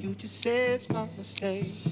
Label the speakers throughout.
Speaker 1: You just say it's my mistake.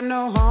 Speaker 2: got
Speaker 3: no home.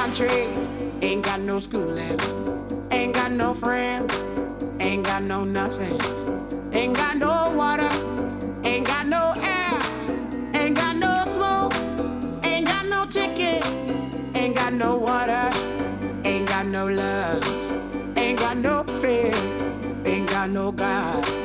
Speaker 3: country. Ain't got no schooling. Ain't got no friends. Ain't got no nothing. Ain't got no water. Ain't got no air. Ain't got no smoke. Ain't got no ticket. Ain't got no water. Ain't got no love. Ain't got no fear. Ain't got no God.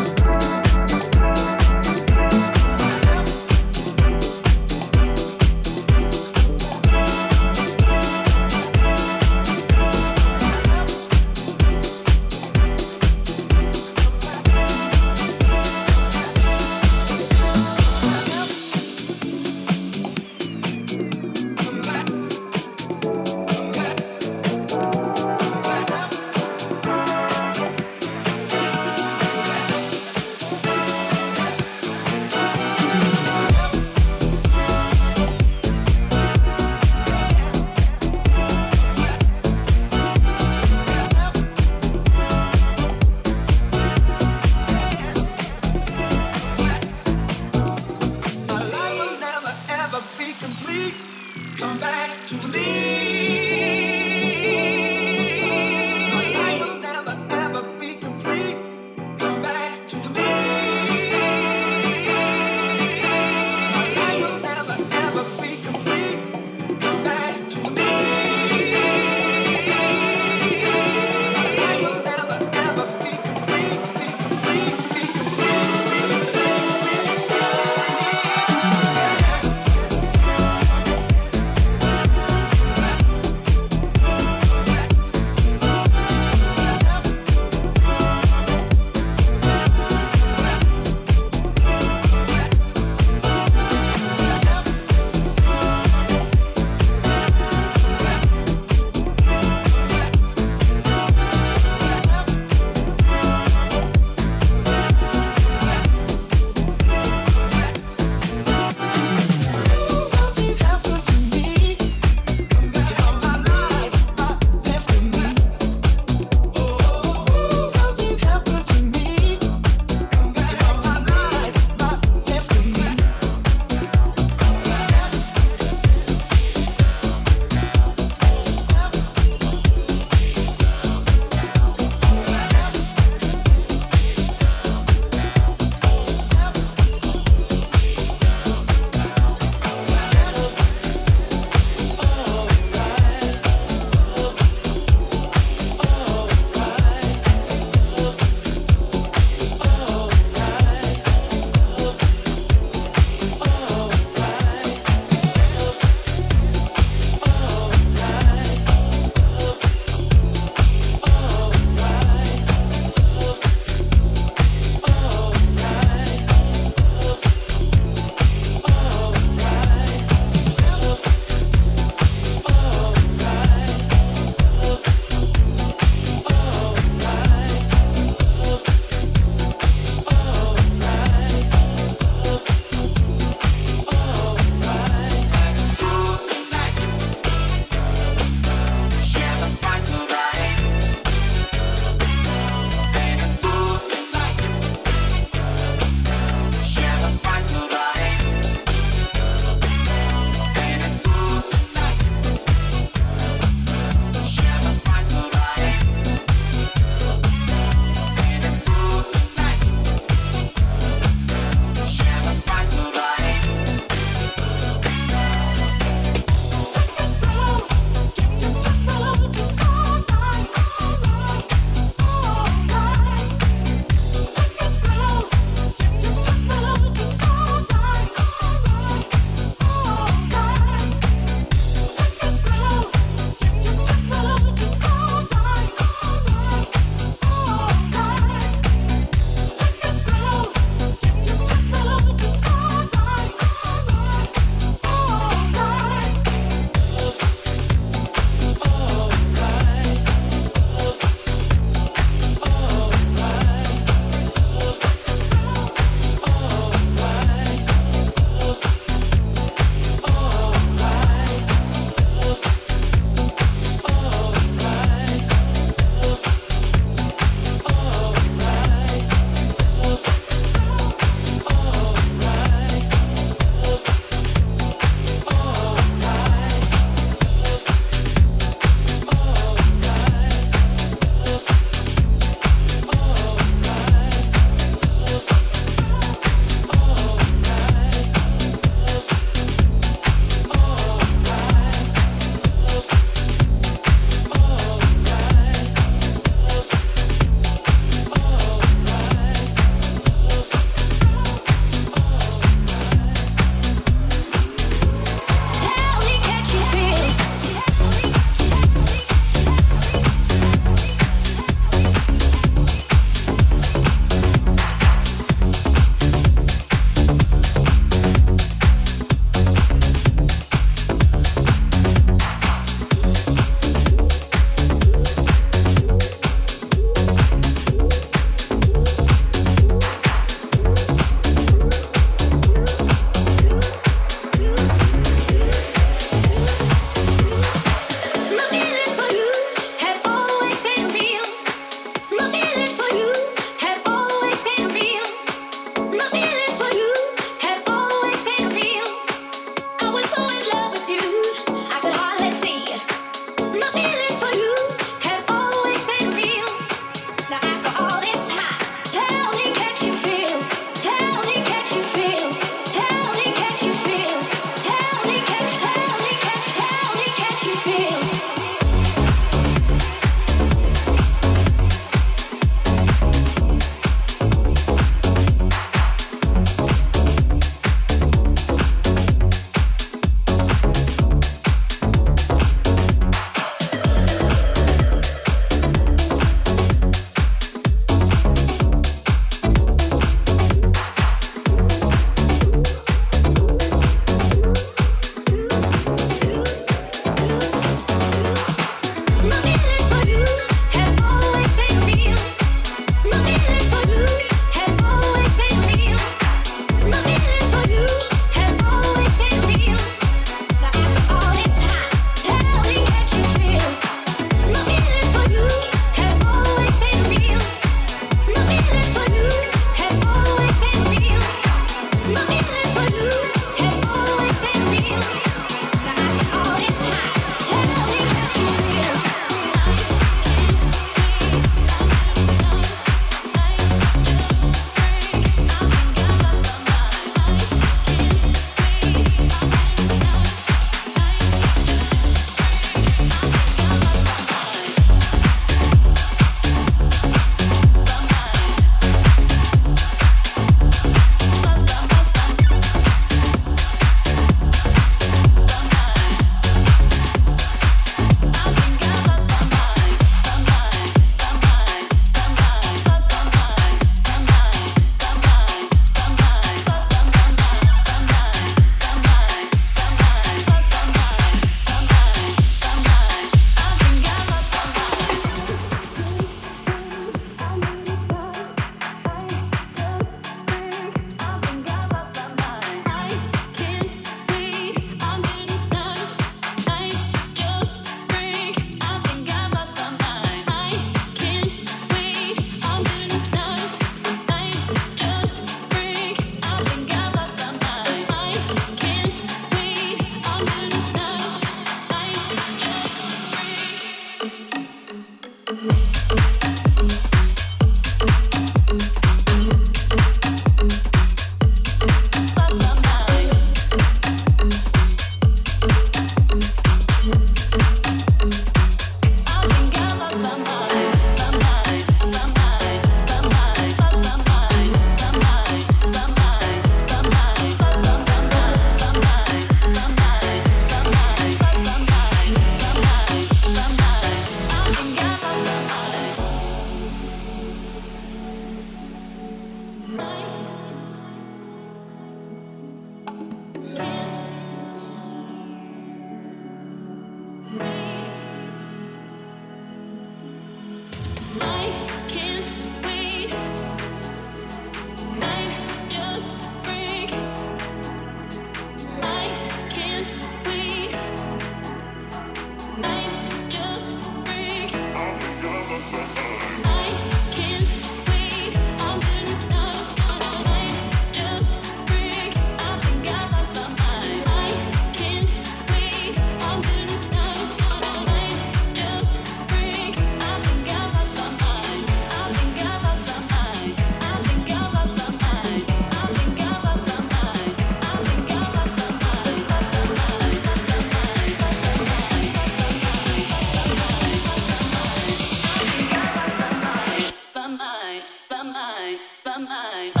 Speaker 3: mind.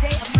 Speaker 4: Baby.